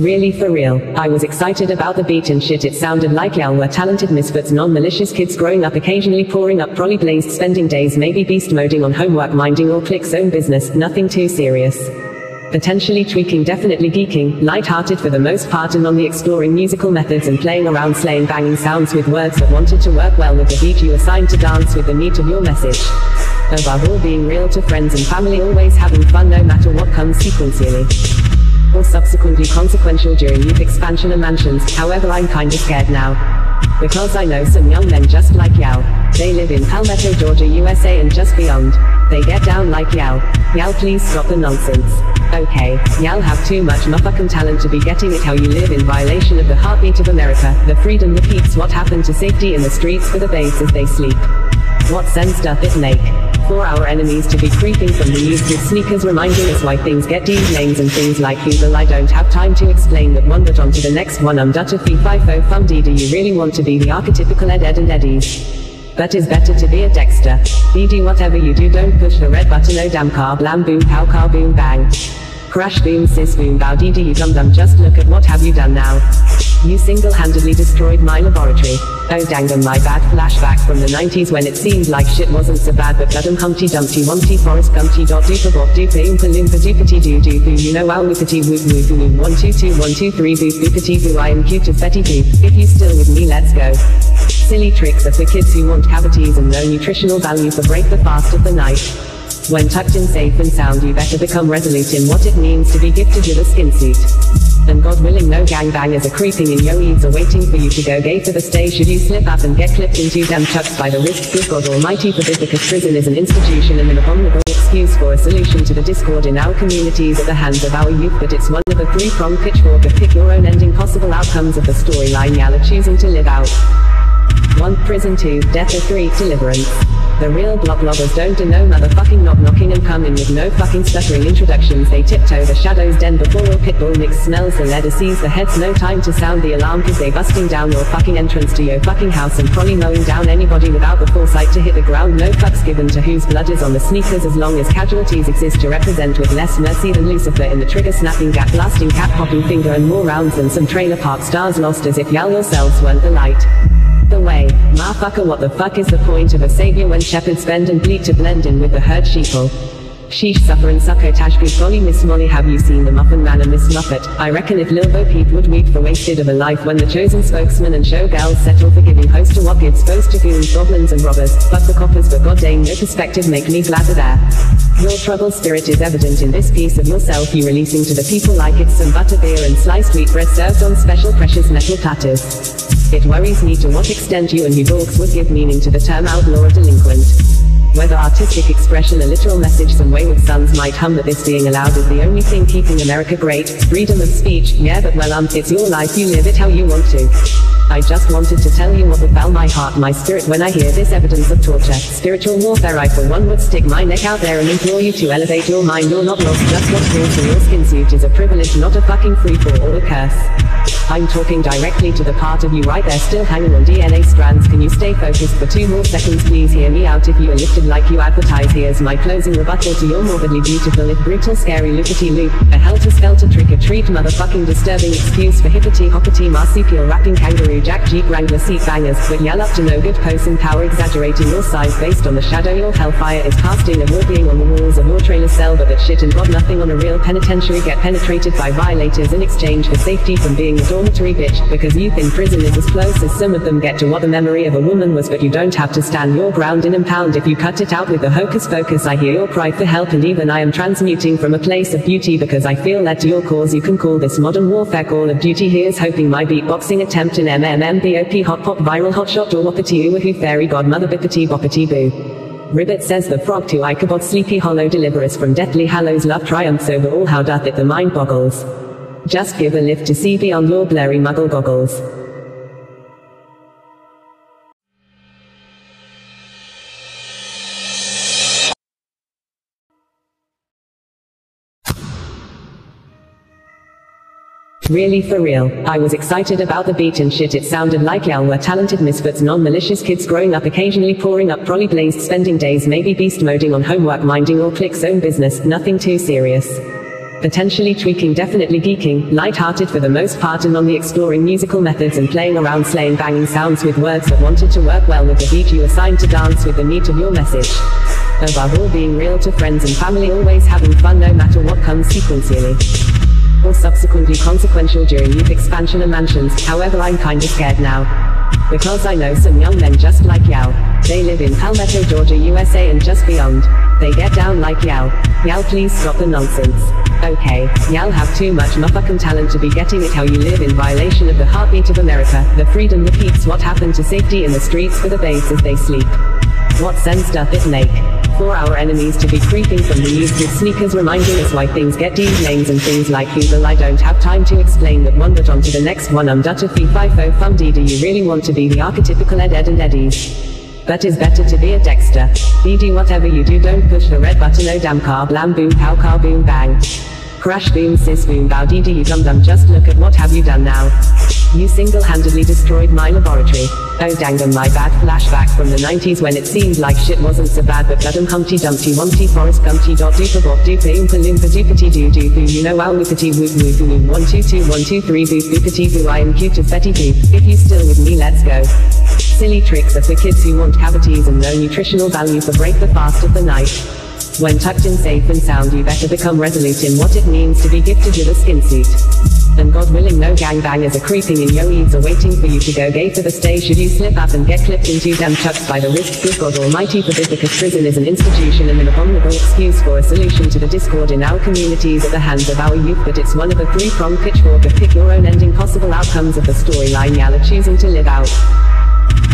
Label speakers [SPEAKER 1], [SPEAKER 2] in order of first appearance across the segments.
[SPEAKER 1] Really for real. I was excited about the beat and shit. It sounded like y'all were talented misfits, non-malicious kids growing up, occasionally pouring up, probably blazed, spending days, maybe beast moding on homework, minding or clicks own business, nothing too serious. Potentially tweaking, definitely geeking, light-hearted for the most part and on the exploring musical methods and playing around slaying banging sounds with words that wanted to work well with the beat you assigned to dance with the meat of your message. Above all being real to friends and family always having fun no matter what comes sequentially or subsequently consequential during youth expansion and mansions, however I'm kinda scared now. Because I know some young men just like Yao. They live in Palmetto, Georgia, USA and just beyond. They get down like Yao. Yao please stop the nonsense. Okay, y'all have too much motherfucking talent to be getting it how you live in violation of the heartbeat of America, the freedom that what happened to safety in the streets for the base as they sleep. What sense doth it make? For our enemies to be creeping from the youth with sneakers reminding us why things get these names and things like Google I don't have time to explain that one but on to the next one I'm dutta fee fifo fum do you really want to be the archetypical Ed Ed and Eddies? But is better to be a Dexter. BD whatever you do don't push the red button oh damn car blam boom pow car boom bang. Crash boom sis boom bow dee dee you dum dum just look at what have you done now. You single-handedly destroyed my laboratory. Oh dangum my bad flashback from the 90s when it seemed like shit wasn't so bad but bloodum humpty dumpty wumpty forest gumpty dot duper bop duper oompa loompa doopity doo doo boo you know wow loopity woo woo boo woo one two two one two three boo boopity boo I am cute as Betty Boop. If you still with me let's go. Silly tricks are for kids who want cavities and no nutritional value for break the fast of the night. When tucked in safe and sound you better become resolute in what it means to be gifted with a skin suit. And God willing no gangbangers are creeping in your eves are waiting for you to go gay for the stay should you slip up and get clipped into damn chucks by the wrist good God almighty forbid because prison is an institution and an abominable excuse for a solution to the discord in our communities at the hands of our youth but it's one of a three-pronged pitchfork of pick your own ending possible outcomes of the storyline y'all are choosing to live out. 1. Prison 2. Death or 3. Deliverance. The real blocklobbers don't do no motherfucking knock knocking and come in with no fucking stuttering introductions. They tiptoe the shadows den before all pitbull mix smells the leather sees the heads. No time to sound the alarm cause they busting down your fucking entrance to your fucking house and probably mowing down anybody without the foresight to hit the ground. No fucks given to whose blood is on the sneakers as long as casualties exist to represent with less mercy than Lucifer in the trigger snapping gap blasting cap popping finger and more rounds than some trailer park stars lost as if y'all yourselves weren't the light the way. Motherfucker, what the fuck is the point of a savior when shepherds bend and bleed to blend in with the herd sheeple? Sheesh suffer and succotash good golly Miss Molly have you seen the Muffin Man and Miss Muffet? I reckon if Lil Bo Peep would weep for wasted of a life when the chosen spokesman and showgirls settle for giving host to what gives boast to goons, goblins and robbers, but the coppers but god dang no perspective make me glad of that. Your trouble spirit is evident in this piece of yourself you releasing to the people like it's some butterbeer and sliced wheat bread served on special precious metal platters. It worries me to what extent you and you dorks would give meaning to the term outlaw or delinquent. Whether artistic expression a literal message some wayward sons might hum that this being allowed is the only thing keeping America great, freedom of speech, yeah but well um, it's your life you live it how you want to. I just wanted to tell you what befell my heart my spirit when I hear this evidence of torture. Spiritual warfare I for one would stick my neck out there and implore you to elevate your mind you're not lost just what falls in your skin suit is a privilege not a fucking free for or a curse. I'm talking directly to the part of you right there still hanging on DNA strands. Can you stay focused for two more seconds? Please hear me out if you are lifted like you advertise. Here's my closing rebuttal to your morbidly beautiful if brutal scary loopity loop. A helter-skelter trick-or-treat motherfucking disturbing excuse for hippity hoppity marsupial rapping kangaroo jack jeep wrangler seat bangers. But yell up to no good posts posing power exaggerating your size based on the shadow your hellfire is casting. Of war being on the walls of your trailer cell but that shit and got nothing on a real penitentiary. Get penetrated by violators in exchange for safety from being a dormitory bitch. Because youth in prison is as close as some of them get to what the memory of a woman was. But you don't have to stand your ground in impound if you cut it out with the hocus pocus. I hear your cry for help and even I am transmuting from a place of beauty because I feel to your cause. You can call this modern warfare call of duty here's hoping my beatboxing attempt in MMMBOP hot pop viral hot shot or whoppity woohoo fairy godmother bippity boppity boo. Ribbit says the frog to Ichabod sleepy hollow deliver us from deathly hallows love triumphs over all how doth it the mind boggles. Just give a lift to see beyond your blurry muggle goggles. Really for real. I was excited about the beat and shit. It sounded like y'all were talented misfits, non-malicious kids growing up, occasionally pouring up, probably blazed, spending days, maybe beast moding on homework, minding or clicks own business, nothing too serious. Potentially tweaking, definitely geeking, light-hearted for the most part and on the exploring musical methods and playing around slaying banging sounds with words that wanted to work well with the beat you assigned to dance with the meat of your message. Above all being real to friends and family always having fun no matter what comes sequentially. Or subsequently consequential during youth expansion and mansions, however I'm kinda scared now. Because I know some young men just like Yao. They live in Palmetto, Georgia, USA and just beyond. They get down like Yao. Yao please stop the nonsense. Okay, y'all have too much motherfucking talent to be getting it how you live in violation of the heartbeat of America. The freedom repeats what happened to safety in the streets for the base as they sleep. What sense doth it make? For our enemies to be creeping from the youth with sneakers reminding us why things get these names and things like Google I don't have time to explain that one but on to the next one I'm dutta fee fifo fum dee do you really want to be the archetypical Ed Ed and Eddies? But better to be a Dexter. BD whatever you do don't push the red button oh damn car blam boom pow car boom bang. Crash boom sis boom bow dee dee you dum dum just look at what have you done now. You single-handedly destroyed my laboratory. Oh dangum my bad flashback from the 90s when it seemed like shit wasn't so bad but bloodum humpty dumpty wumpty forest gumpty dot duper bop duper oompa loompa doopity doo doo boo you know wow loopity woo woo boo woo one two two one two three boo boopity boo I am cute as Betty Boop. If you still with me let's go. Silly tricks are for kids who want cavities and no nutritional value for break the fast of the night. When tucked in safe and sound you better become resolute in what it means to be gifted with a skin suit. And God willing no gangbangers are creeping in yo eves are waiting for you to go gay for the stay should you slip up and get clipped into damn chucks by the wrist good God almighty forbid because prison is an institution and an abominable excuse for a solution to the discord in our communities at the hands of our youth but it's one of a three-pronged pitchfork of pick your own ending possible outcomes of the storyline y'all are choosing to live out.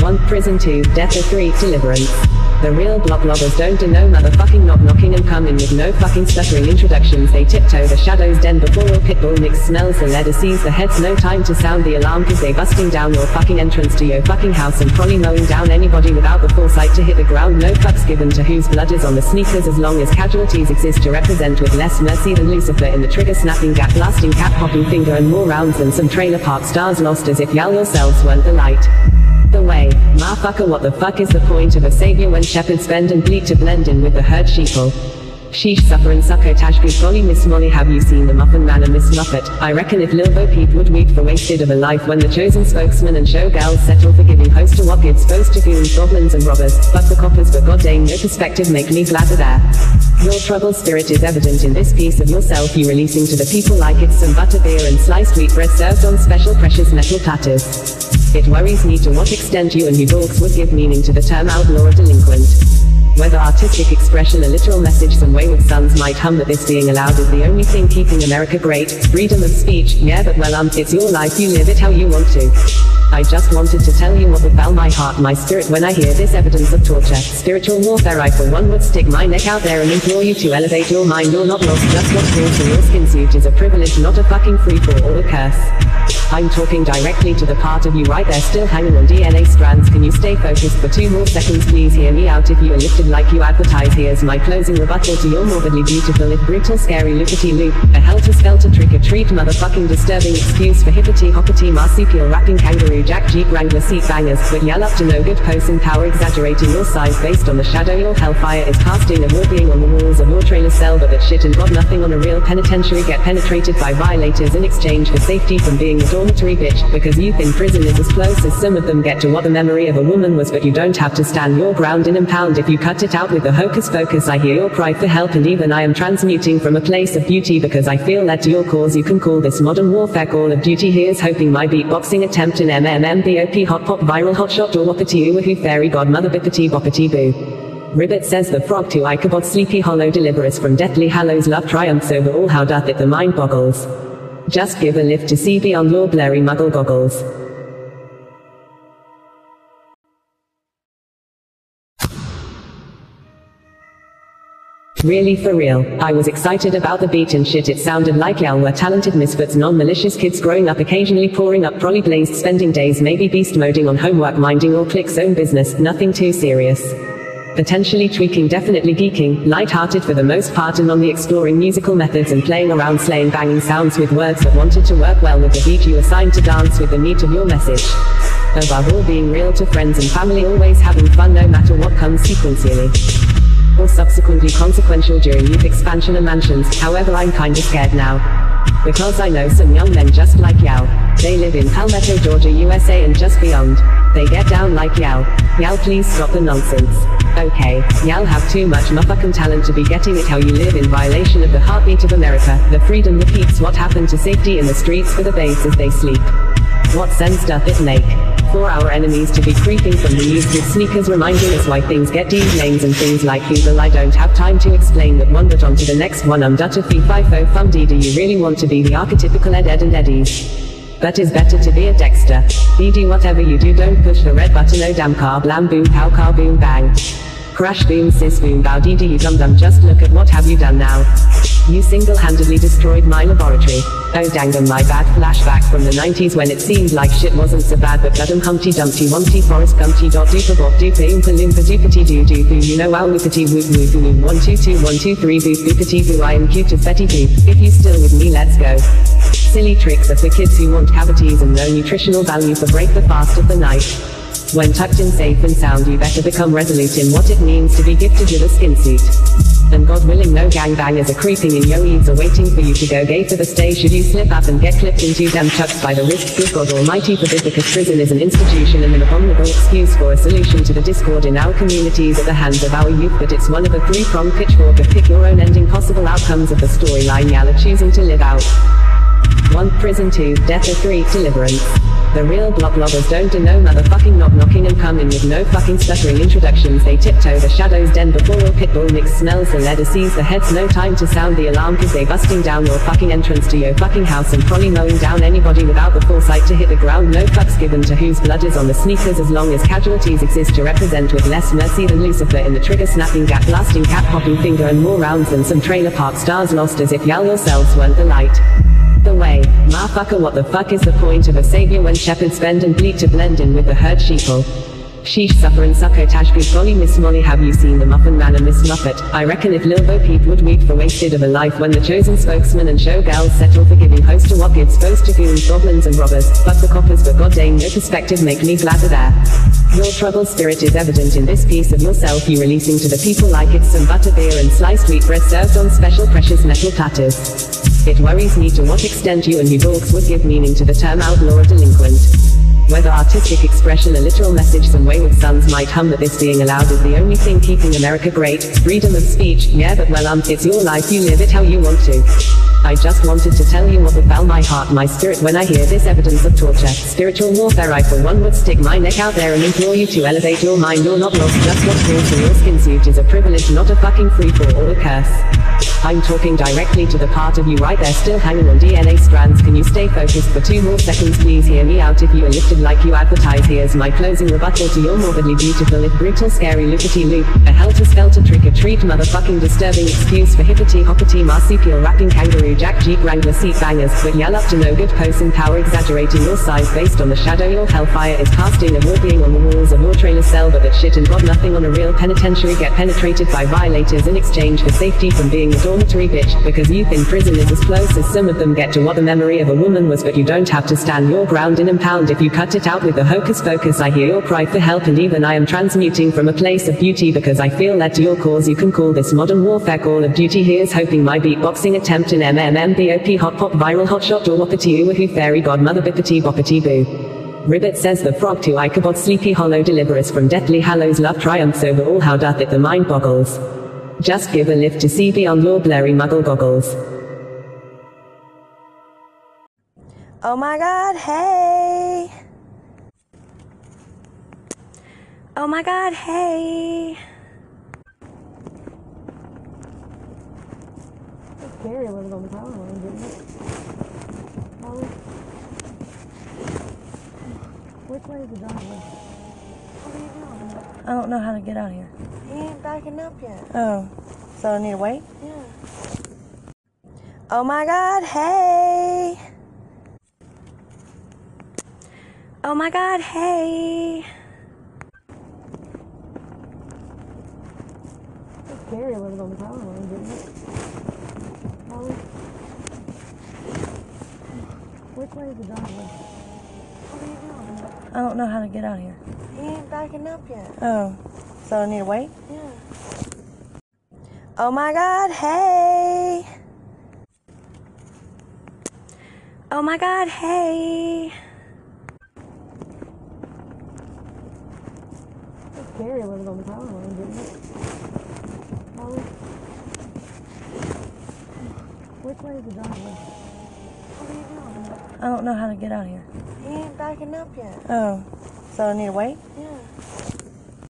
[SPEAKER 1] 1. Prison 2. Death or 3. Deliverance. The real blocklobbers don't do no motherfucking knock knocking and come in with no fucking stuttering introductions. They tiptoe the shadows den before all pitbull mix smells the leather sees the heads. No time to sound the alarm cause they busting down your fucking entrance to your fucking house and probably mowing down anybody without the foresight to hit the ground. No fucks given to whose blood is on the sneakers as long as casualties exist to represent with less mercy than Lucifer in the trigger snapping gap blasting cap popping finger and more rounds than some trailer park stars lost as if y'all yourselves weren't the light way. Motherfucker, what the fuck is the point of a savior when shepherds bend and bleed to blend in with the herd sheeple? Sheesh suffer and succotash good golly Miss Molly have you seen the Muffin Man and Miss Muffet? I reckon if Lil Bo Peep would weep for wasted of a life when the chosen spokesman and showgirls settle for giving host to what gives boast to goons, goblins and robbers, but the coppers but goddamn no perspective make me glad of that. Your trouble spirit is evident in this piece of yourself you releasing to the people like it's some butter beer and sliced wheat bread served on special precious metal platters. It worries me to what extent you and you dorks would give meaning to the term outlaw or delinquent. Whether artistic expression a literal message some wayward sons might hum that this being allowed is the only thing keeping America great, freedom of speech, yeah but well um, it's your life you live it how you want to. I just wanted to tell you what befell my heart my spirit when I hear this evidence of torture. Spiritual warfare I for one would stick my neck out there and implore you to elevate your mind you're not lost just what falls in your skin suit is a privilege not a fucking free for or a curse. I'm talking directly to the part of you right there still hanging on DNA strands. Can you stay focused for two more seconds? Please hear me out if you are lifted like you advertise. Here's my closing rebuttal to your morbidly beautiful if brutal scary loopity loop. A helter-skelter trick-or-treat motherfucking disturbing excuse for hippity hoppity marsupial rapping kangaroo jack jeep wrangler seat bangers. But yell up to no good posing power exaggerating your size based on the shadow your hellfire is casting. Of war being on the walls of your trailer cell but that shit and got nothing on a real penitentiary. Get penetrated by violators in exchange for safety from being the dormitory bitch, because youth in prison is as close as some of them get to what the memory of a woman was but you don't have to stand your ground in impound if you cut it out with the hocus pocus. I hear your cry for help and even I am transmuting from a place of beauty because I feel that to your cause. You can call this modern warfare call of duty. Here's hoping my beatboxing attempt in MMMBOP hot pop viral hot shot or whoppity woohoo fairy godmother bippity boppity boo. Ribbit says the frog to Ichabod sleepy hollow deliver us from deathly hallows. Love triumphs over all. How doth it? The mind boggles. Just give a lift to see beyond your blurry muggle goggles. Really for real, I was excited about the beat and shit it sounded like y'all were talented misfits non-malicious kids growing up occasionally pouring up trolley blazed spending days maybe beast moding on homework minding or click's own business, nothing too serious potentially tweaking definitely geeking, light-hearted for the most part and on the exploring musical methods and playing around slaying banging sounds with words that wanted to work well with the beat you assigned to dance with the meat of your message. Above all being real to friends and family always having fun no matter what comes sequentially. or subsequently consequential during youth expansion and mansions. However, I'm kinda scared now. Because I know some young men just like Yao. They live in Palmetto, Georgia, USA and just beyond. They get down like Yao. Yao, please stop the nonsense. Okay, y'all have too much motherfucking talent to be getting it how you live in violation of the heartbeat of America. The freedom repeats what happened to safety in the streets for the base as they sleep. What sense doth it make? For our enemies to be creeping from the east with sneakers reminding us why things get these names and things like Google I don't have time to explain that one but on to the next one I'm dutta fee fi fo fum do you really want to be the archetypical Ed Ed and Eddies? But it's better to be a Dexter. BD whatever you do don't push the red button oh damn car blam boom pow car boom bang. Crash boom sis boom bow dee dee you dum dum just look at what have you done now. You single-handedly destroyed my laboratory. Oh dang them my bad flashback from the 90s when it seemed like shit wasn't so bad but gadum humpty dumpty wumpty forest gumpty dot doopa bop doopa oompa loompa doopity doo doo boo you know wow loopity whoop whoop whoop one two two one two three boop boopity boo I am cute as Betty Boop. If you still with me let's go. Silly tricks are for kids who want cavities and no nutritional value for break the fast of the night. When tucked in safe and sound you better become resolute in what it means to be gifted with a skin suit. And God willing no gangbangers are creeping in your eaves are waiting for you to go gay for the stay should you slip up and get clipped into damn chucks by the wrist good God almighty forbid because prison is an institution and an abominable excuse for a solution to the discord in our communities at the hands of our youth but it's one of a three-pronged pitchfork of pick your own ending possible outcomes of the storyline y'all are choosing to live out. 1. Prison 2. Death or 3. Deliverance. The real blocklobbers don't do no motherfucking knock knocking and come in with no fucking stuttering introductions. They tiptoe the shadow's den before all pitbull mix smells the leather sees the heads. No time to sound the alarm cause they busting down your fucking entrance to your fucking house and probably mowing down anybody without the foresight to hit the ground. No fucks given to whose blood is on the sneakers as long as casualties exist to represent with less mercy than Lucifer in the trigger snapping gap blasting cap popping finger and more rounds than some trailer park stars lost as if y'all yourselves weren't the light the way. Motherfucker, what the fuck is the point of a savior when shepherds bend and bleed to blend in with the herd sheeple? Sheesh suffer and succotash good golly Miss Molly have you seen the Muffin Man and Miss Muffet? I reckon if Lil Bo Peep would weep for wasted of a life when the chosen spokesman and showgirls settle for giving host to what gives boast to goons, goblins and robbers. but the coppers but god dang no perspective make me glad of. Your trouble spirit is evident in this piece of yourself you releasing to the people like it's some butterbeer and sliced wheat bread served on special precious metal platters. It worries me to what extent you and you dorks would give meaning to the term outlaw or delinquent. Whether artistic expression, a literal message some wayward sons might hum that this being allowed is the only thing keeping America great. Freedom of speech, yeah but well um, it's your life you live it how you want to. I just wanted to tell you what would foul my heart, my spirit when I hear this evidence of torture. Spiritual warfare I for one would stick my neck out there and implore you to elevate your mind. You're not lost, just what falls in your skin suit is a privilege, not a fucking free-for-all a curse. I'm talking directly to the part of you right there still hanging on DNA strands. Can you stay focused for two more seconds? Please hear me out if you are lifted like you advertise. Here's my closing rebuttal to your morbidly beautiful, if brutal, scary loopity loop. A helter-skelter trick or treat, motherfucking disturbing excuse for hippity hoppity marsupial rapping kangaroo jack jeep wrangler seat bangers. But yell up to no good posing power exaggerating your size based on the shadow your hellfire is casting a war being on the walls of your trailer cell but that shit and got nothing on a real penitentiary get penetrated by violators in exchange for safety from being a dormitory bitch, because youth in prison is as close as some of them get to what the memory of a woman was but you don't have to stand your ground in impound if you cut it out with the hocus pocus I hear your cry for help and even I am transmuting from a place of beauty because I feel to your cause you can call this modern warfare call of duty here's hoping my beatboxing attempt in MMMBOP hot pop viral hotshot or whoopity woohoo fairy godmother bippity boppity boo. Ribbit says the frog to Ichabod sleepy hollow deliver us from deathly hallows love triumphs over all how doth it the mind boggles. Just give a lift to see beyond your blurry muggle goggles.
[SPEAKER 2] Oh my god, hey! Oh my god, hey!
[SPEAKER 3] It's scary living on the power line, isn't it? Holly? Which way is the driveway?
[SPEAKER 2] What are you doing?
[SPEAKER 3] I don't know how to get out of here.
[SPEAKER 2] He ain't backing up yet.
[SPEAKER 3] Oh, so I need to wait?
[SPEAKER 2] Yeah.
[SPEAKER 3] Oh my god, hey!
[SPEAKER 2] Oh my god, hey!
[SPEAKER 3] It's scary living on the power line, isn't it? Which way is the driveway?
[SPEAKER 2] What are you doing?
[SPEAKER 3] I don't know how to get out of here.
[SPEAKER 2] He ain't backing up yet.
[SPEAKER 3] Oh, so I need to wait?
[SPEAKER 2] Yeah. Oh my god, hey. Oh my god, hey.
[SPEAKER 3] It's scary living on the power line, didn't it? Molly? Which way is the driveway?
[SPEAKER 2] What are you doing?
[SPEAKER 3] I don't know how to get out here.
[SPEAKER 2] He ain't backing up yet. Oh, so I need to wait?
[SPEAKER 3] Yeah.